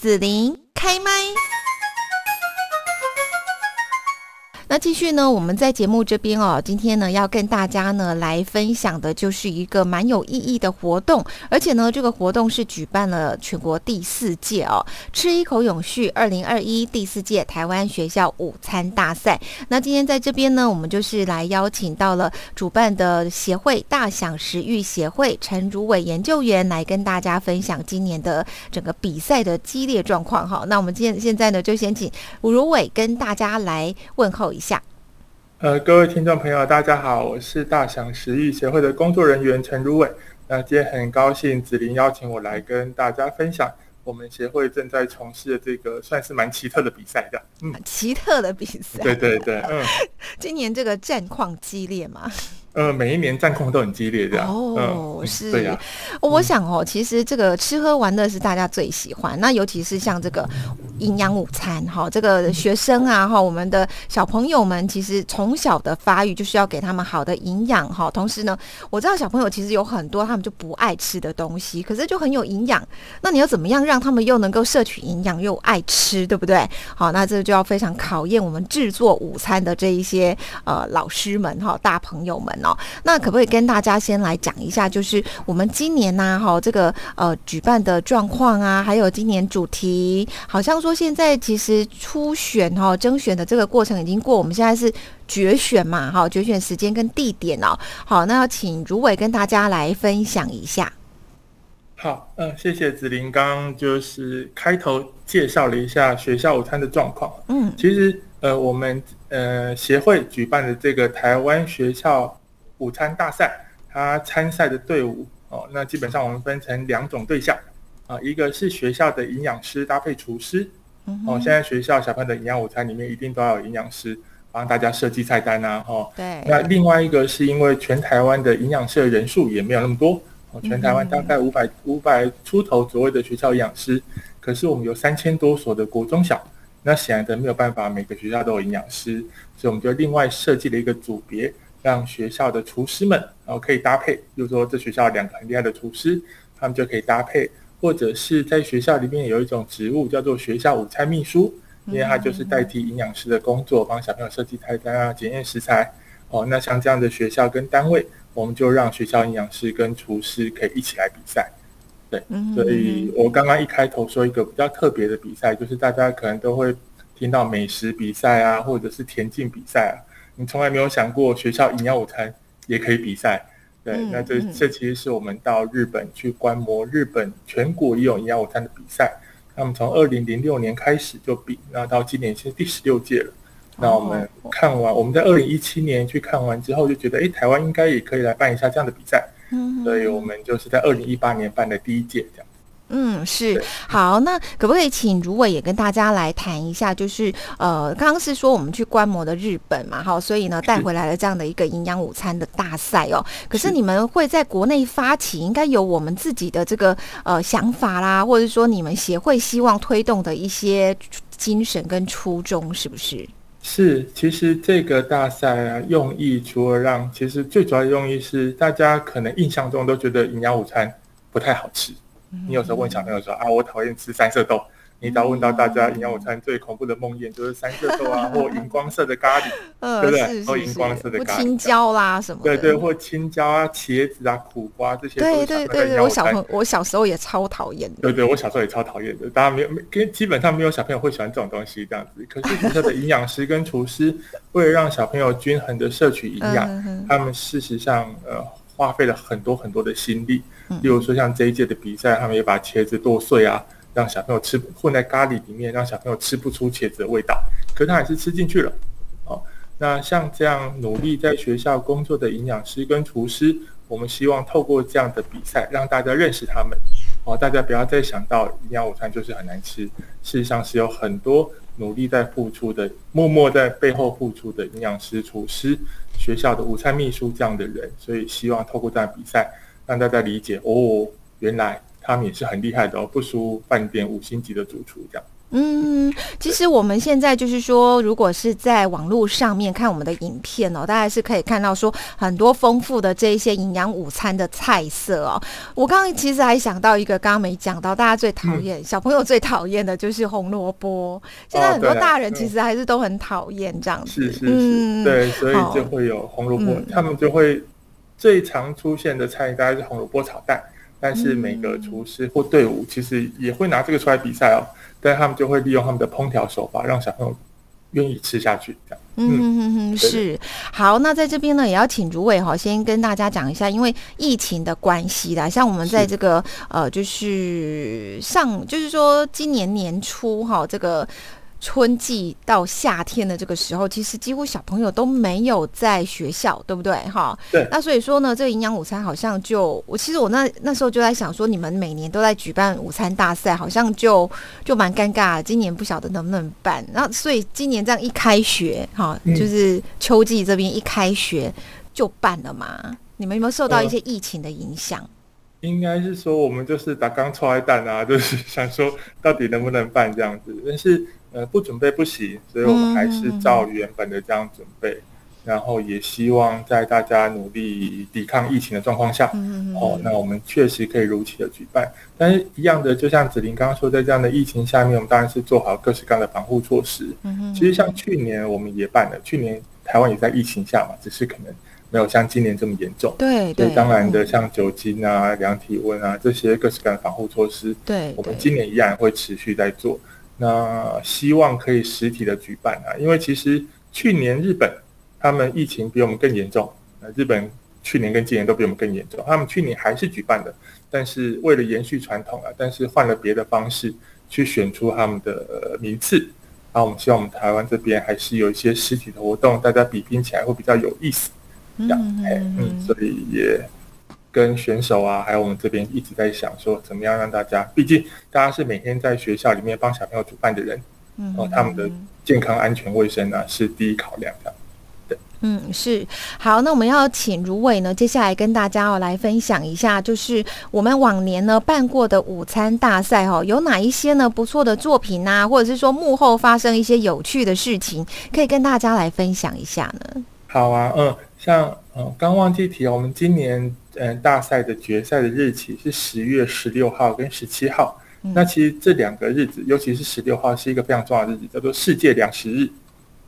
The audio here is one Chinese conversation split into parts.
紫琳开麦。那继续呢，我们在节目这边哦，今天呢要跟大家呢来分享的就是一个蛮有意义的活动，而且呢这个活动是举办了全国第四届哦，吃一口永续二零二一第四届台湾学校午餐大赛。那今天在这边呢，我们就是来邀请到了主办的协会大享食欲协会陈如伟研究员来跟大家分享今年的整个比赛的激烈状况哈。那我们今天现在呢就先请吴如伟跟大家来问候一下。呃，各位听众朋友，大家好，我是大享食欲协会的工作人员陈如伟。那今天很高兴子琳邀请我来跟大家分享我们协会正在从事的这个算是蛮奇特的比赛的。嗯，奇特的比赛。对对对，嗯，今年这个战况激烈吗？呃，每一年战况都很激烈，这样哦，是，对呀。我想哦，其实这个吃喝玩乐是大家最喜欢，那尤其是像这个营养午餐，哈，这个学生啊，哈，我们的小朋友们，其实从小的发育就是要给他们好的营养，哈。同时呢，我知道小朋友其实有很多他们就不爱吃的东西，可是就很有营养。那你要怎么样让他们又能够摄取营养又爱吃，对不对？好，那这就要非常考验我们制作午餐的这一些呃老师们，哈，大朋友们哦。那可不可以跟大家先来讲一下，就是我们今年呢，哈，这个呃举办的状况啊，还有今年主题，好像说现在其实初选哈、征选的这个过程已经过，我们现在是决选嘛，哈，决选时间跟地点哦。好，那要请如伟跟大家来分享一下。好，嗯，谢谢子林，刚就是开头介绍了一下学校午餐的状况。嗯，其实呃，我们呃协会举办的这个台湾学校。午餐大赛，它参赛的队伍哦，那基本上我们分成两种对象啊，一个是学校的营养师搭配厨师哦，现在学校小朋友的营养午餐里面一定都要有营养师帮大家设计菜单呐，哦，对。那另外一个是因为全台湾的营养师人数也没有那么多哦，全台湾大概五百五百出头左右的学校营养师，可是我们有三千多所的国中小，那显然的没有办法每个学校都有营养师，所以我们就另外设计了一个组别。让学校的厨师们，然后可以搭配，比如说这学校两个很厉害的厨师，他们就可以搭配，或者是在学校里面有一种职务叫做学校午餐秘书，因为它就是代替营养师的工作，帮小朋友设计菜单啊、检验食材。哦，那像这样的学校跟单位，我们就让学校营养师跟厨师可以一起来比赛。对，所以我刚刚一开头说一个比较特别的比赛，就是大家可能都会听到美食比赛啊，或者是田径比赛啊。你从来没有想过学校营养午餐也可以比赛，对？那这这其实是我们到日本去观摩日本全国也有营养午餐的比赛。那么从二零零六年开始就比，那到今年是第十六届了。那我们看完，我们在二零一七年去看完之后，就觉得，哎，台湾应该也可以来办一下这样的比赛。嗯，所以我们就是在二零一八年办的第一届这样。嗯，是好，那可不可以请如伟也跟大家来谈一下？就是呃，刚刚是说我们去观摩的日本嘛，哈，所以呢带回来了这样的一个营养午餐的大赛哦。可是你们会在国内发起，应该有我们自己的这个呃想法啦，或者说你们协会希望推动的一些精神跟初衷，是不是？是，其实这个大赛啊，用意除了让，其实最主要的用意是大家可能印象中都觉得营养午餐不太好吃。你有时候问小朋友说啊，我讨厌吃三色豆。你只要问到大家营养午餐最恐怖的梦魇，就是三色豆啊，或荧光色的咖喱，对不对？或荧光色的咖喱，青椒啦什么？对对，或青椒啊、茄子啊、苦瓜这些。对对对对，我小朋我小时候也超讨厌的。对对，我小时候也超讨厌的。大家没有没，跟基本上没有小朋友会喜欢这种东西这样子。可是学校的营养师跟厨师为了让小朋友均衡的摄取营养，他们事实上呃。花费了很多很多的心力，例如说像这一届的比赛，他们也把茄子剁碎啊，让小朋友吃混在咖喱里面，让小朋友吃不出茄子的味道，可他还是吃进去了。哦，那像这样努力在学校工作的营养师跟厨师，我们希望透过这样的比赛，让大家认识他们。哦，大家不要再想到营养午餐就是很难吃，事实上是有很多努力在付出的，默默在背后付出的营养师、厨师。学校的午餐秘书这样的人，所以希望透过这样比赛，让大家理解哦，原来他们也是很厉害的哦，不输饭店五星级的主厨这样。嗯，其实我们现在就是说，如果是在网络上面看我们的影片哦，大家是可以看到说很多丰富的这一些营养午餐的菜色哦。我刚刚其实还想到一个，刚刚没讲到，大家最讨厌小朋友最讨厌的就是红萝卜。现在很多大人其实还是都很讨厌这样子。是是是，对，所以就会有红萝卜，他们就会最常出现的菜大概是红萝卜炒蛋。但是每个厨师或队伍其实也会拿这个出来比赛哦，但他们就会利用他们的烹调手法，让小朋友愿意吃下去。这样，嗯嗯嗯，是好。那在这边呢，也要请主委哈，先跟大家讲一下，因为疫情的关系啦，像我们在这个呃，就是上，就是说今年年初哈，这个。春季到夏天的这个时候，其实几乎小朋友都没有在学校，对不对？哈，对。那所以说呢，这个营养午餐好像就我其实我那那时候就在想说，你们每年都在举办午餐大赛，好像就就蛮尴尬。今年不晓得能不能办。然后所以今年这样一开学，哈，就是秋季这边一开学就办了嘛。你们有没有受到一些疫情的影响？应该是说我们就是打刚出来蛋啊，就是想说到底能不能办这样子，但是。呃，不准备不行，所以我们还是照原本的这样准备，然后也希望在大家努力抵抗疫情的状况下，哦，那我们确实可以如期的举办。但是，一样的，就像子林刚刚说，在这样的疫情下面，我们当然是做好各式各样的防护措施。其实，像去年我们也办了，去年台湾也在疫情下嘛，只是可能没有像今年这么严重。对，所以当然的，像酒精啊、量体温啊这些各式各样的防护措施，对，我们今年依然会持续在做。那希望可以实体的举办啊，因为其实去年日本他们疫情比我们更严重，那日本去年跟今年都比我们更严重，他们去年还是举办的，但是为了延续传统啊，但是换了别的方式去选出他们的名次，那我们希望我们台湾这边还是有一些实体的活动，大家比拼起来会比较有意思，这样，嗯，所以也。跟选手啊，还有我们这边一直在想说，怎么样让大家，毕竟大家是每天在学校里面帮小朋友煮饭的人，哦，他们的健康、安全、卫生呢是第一考量的。对，嗯，是好，那我们要请如伟呢，接下来跟大家哦来分享一下，就是我们往年呢办过的午餐大赛哦，有哪一些呢不错的作品呐，或者是说幕后发生一些有趣的事情，可以跟大家来分享一下呢？好啊，嗯，像嗯，刚忘记提，我们今年。嗯，大赛的决赛的日期是十月十六号跟十七号。那其实这两个日子，尤其是十六号，是一个非常重要的日子，叫做世界粮食日。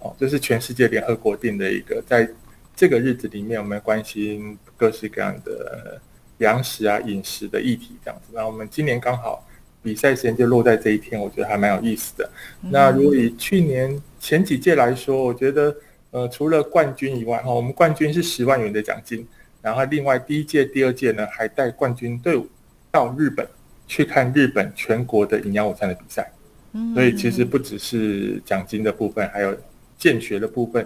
哦，这是全世界联合国定的一个，在这个日子里面，我们关心各式各样的粮食啊、饮食的议题这样子。那我们今年刚好比赛时间就落在这一天，我觉得还蛮有意思的。那如果以去年前几届来说，我觉得呃，除了冠军以外，哈，我们冠军是十万元的奖金。然后，另外第一届、第二届呢，还带冠军队伍到日本去看日本全国的营养午餐的比赛。嗯，所以其实不只是奖金的部分，还有建学的部分，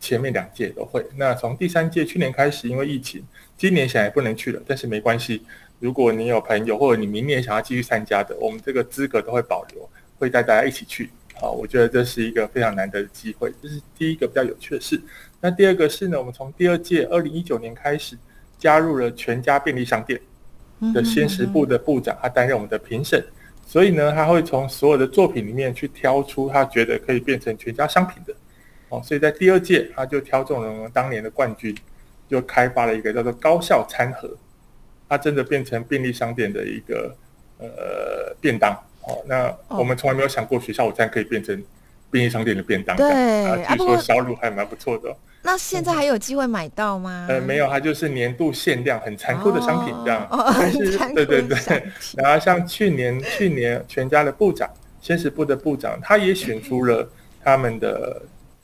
前面两届都会。那从第三届去年开始，因为疫情，今年想也不能去了，但是没关系。如果你有朋友或者你明年想要继续参加的，我们这个资格都会保留，会带大家一起去。好，我觉得这是一个非常难得的机会，这是第一个比较有趣的事。那第二个是呢，我们从第二届二零一九年开始加入了全家便利商店的鲜食部的部长，他担任我们的评审，所以呢，他会从所有的作品里面去挑出他觉得可以变成全家商品的。哦，所以在第二届他就挑中了我们当年的冠军，就开发了一个叫做高效餐盒，它真的变成便利商店的一个呃便当。哦，那我们从来没有想过学校午餐可以变成便利商店的便当，对，啊，据说销路还蛮不错的。那现在还有机会买到吗？呃，没有，它就是年度限量，很残酷的商品这样。但是，对对对。然后像去年，去年全家的部长，鲜食部的部长，他也选出了他们的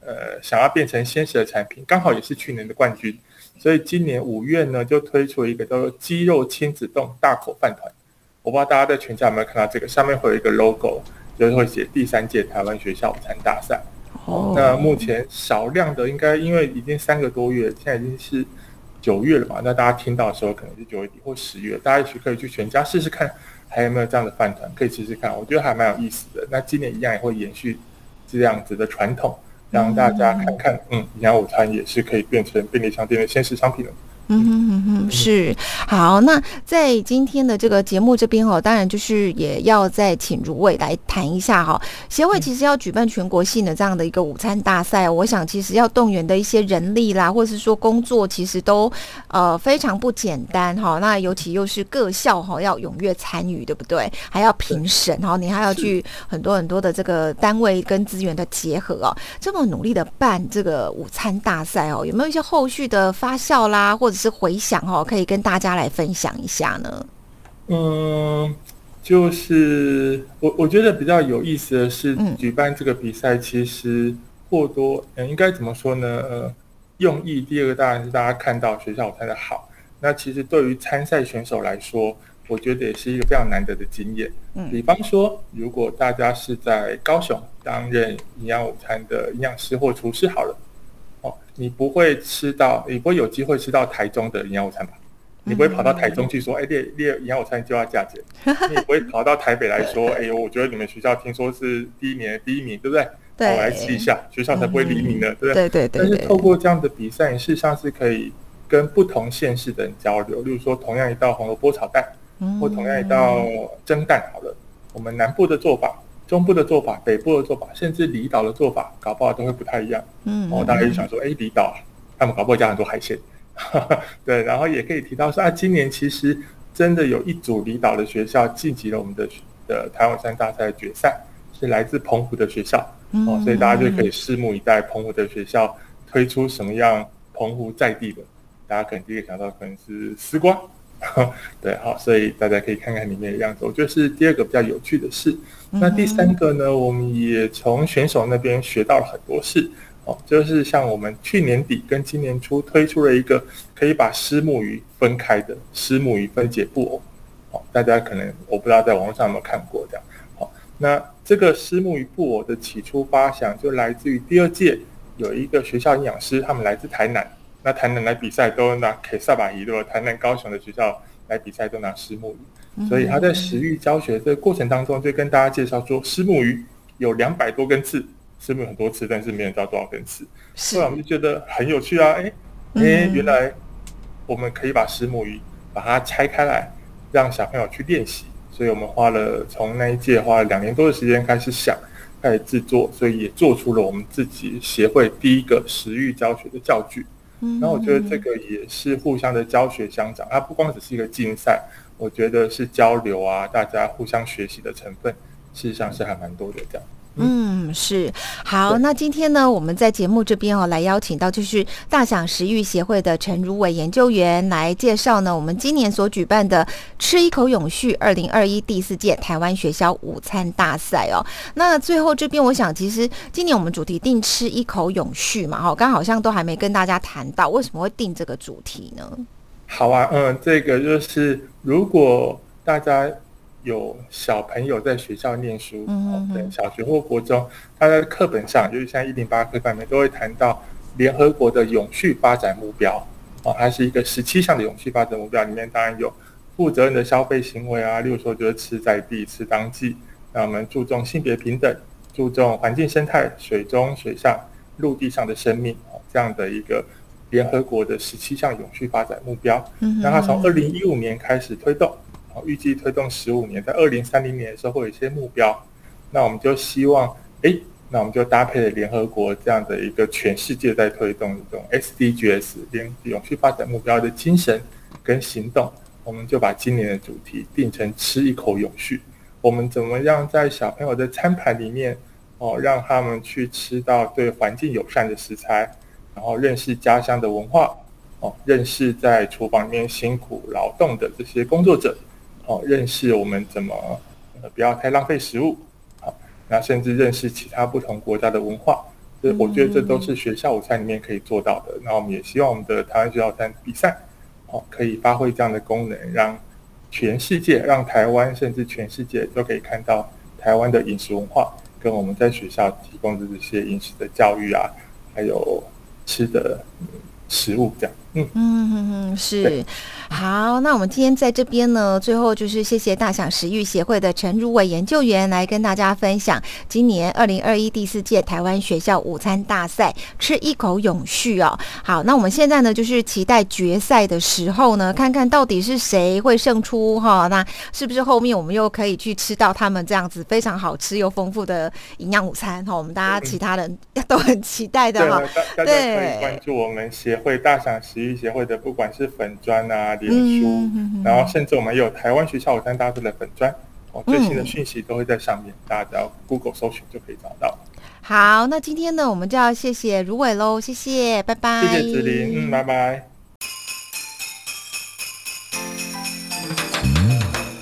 呃想要变成鲜食的产品，刚好也是去年的冠军。所以今年五月呢，就推出一个叫做鸡肉亲子冻大口饭团。我不知道大家在全家有没有看到这个，上面会有一个 logo，就是会写第三届台湾学校午餐大赛。哦，那目前少量的应该因为已经三个多月，现在已经是九月了嘛？那大家听到的时候可能是九月底或十月，大家也许可以去全家试试看，还有没有这样的饭团可以试试看。我觉得还蛮有意思的。那今年一样也会延续这样子的传统，让大家看看，嗯，营养午餐也是可以变成便利商店的鲜食商品的。嗯哼哼哼，是好。那在今天的这个节目这边哦，当然就是也要再请如伟来谈一下哈。协会其实要举办全国性的这样的一个午餐大赛，我想其实要动员的一些人力啦，或者是说工作，其实都呃非常不简单哈。那尤其又是各校哈要踊跃参与，对不对？还要评审哈，你还要去很多很多的这个单位跟资源的结合哦。这么努力的办这个午餐大赛哦，有没有一些后续的发酵啦，或者是回想哦，可以跟大家来分享一下呢？嗯，就是我我觉得比较有意思的是，举办这个比赛其实或多嗯，应该怎么说呢？呃，用意第二个当然是大家看到学校午餐的好。那其实对于参赛选手来说，我觉得也是一个非常难得的经验。嗯，比方说，如果大家是在高雄担任营养午餐的营养师或厨师，好了，哦，你不会吃到，你不会有机会吃到台中的营养午餐吧？你不会跑到台中去说，哎，列列营养午餐就要价钱。你也不会跑到台北来说，哎呦，我觉得你们学校听说是第一年第一名，对不对？对，我来吃一下，学校才不会理你呢，对不对？对对对。但是透过这样的比赛，事实上是可以跟不同县市的人交流。例如说，同样一道红萝卜炒蛋。或同样一道蒸蛋好了，我们南部的做法、中部的做法、北部的做法，甚至离岛的做法，搞不好都会不太一样。嗯，哦，大家就想说，哎，离岛他们搞不好加很多海鲜，对，然后也可以提到说，啊，今年其实真的有一组离岛的学校晋级了我们的的台湾山大赛决赛，是来自澎湖的学校，哦，所以大家就可以拭目以待，澎湖的学校推出什么样澎湖在地的，大家可能第一个想到可能是丝瓜。对，好，所以大家可以看看里面的样子。我觉得是第二个比较有趣的事。那第三个呢，我们也从选手那边学到了很多事。哦，就是像我们去年底跟今年初推出了一个可以把虱目鱼分开的虱目鱼分解布偶。好，大家可能我不知道在网络上有没有看过这样。好，那这个虱目鱼布偶的起初发想就来自于第二届有一个学校营养师，他们来自台南。那台南来比赛都拿 K 萨巴鱼，对吧？台南、高雄的学校来比赛都拿石目鱼，所以他在食育教学的过程当中，就跟大家介绍说，石目鱼有两百多根刺，石目很多刺，但是没人知道多少根刺。后来我们就觉得很有趣啊，哎哎，原来我们可以把石目鱼把它拆开来，让小朋友去练习。所以我们花了从那一届花了两年多的时间开始想，开始制作，所以也做出了我们自己协会第一个食育教学的教具。然后我觉得这个也是互相的教学相长，它不光只是一个竞赛，我觉得是交流啊，大家互相学习的成分，事实上是还蛮多的这样。嗯，是好。那今天呢，我们在节目这边哦，来邀请到就是大享食欲协会的陈如伟研究员来介绍呢，我们今年所举办的“吃一口永续”二零二一第四届台湾学校午餐大赛哦。那最后这边，我想其实今年我们主题定“吃一口永续”嘛，哈，刚好像都还没跟大家谈到为什么会定这个主题呢？好啊，嗯，这个就是如果大家。有小朋友在学校念书，对，小学或国中，他在课本上，就是像一零八课本里面都会谈到联合国的永续发展目标，哦，它是一个十七项的永续发展目标，里面当然有负责任的消费行为啊，例如说就是吃在地、吃当季，那我们注重性别平等，注重环境生态、水中、水上、陆地上的生命，哦，这样的一个联合国的十七项永续发展目标，嗯那它从二零一五年开始推动。预计推动十五年，在二零三零年的时候会有一些目标，那我们就希望，哎，那我们就搭配了联合国这样的一个全世界在推动这种 SDGs 连永续发展目标的精神跟行动，我们就把今年的主题定成吃一口永续。我们怎么样在小朋友的餐盘里面，哦，让他们去吃到对环境友善的食材，然后认识家乡的文化，哦，认识在厨房里面辛苦劳动的这些工作者。哦，认识我们怎么呃不要太浪费食物，好，那甚至认识其他不同国家的文化，这我觉得这都是学校午餐里面可以做到的。那我们也希望我们的台湾学校午餐比赛，哦，可以发挥这样的功能，让全世界，让台湾甚至全世界都可以看到台湾的饮食文化，跟我们在学校提供的这些饮食的教育啊，还有吃的食物这样。嗯嗯嗯，是。好，那我们今天在这边呢，最后就是谢谢大享食育协会的陈如伟研究员来跟大家分享今年二零二一第四届台湾学校午餐大赛吃一口永续哦。好，那我们现在呢就是期待决赛的时候呢，看看到底是谁会胜出哈？那是不是后面我们又可以去吃到他们这样子非常好吃又丰富的营养午餐哈？我们大家其他人都很期待的哈。大家可以关注我们协会大享食育协会的，不管是粉砖啊。脸书，然后甚至我们有台湾学校午餐大会的粉砖，哦，最新的讯息都会在上面，大家只要 Google 搜寻就可以找到。好，那今天呢，我们就要谢谢如伟喽，谢谢，拜拜。谢谢子林，嗯，拜拜。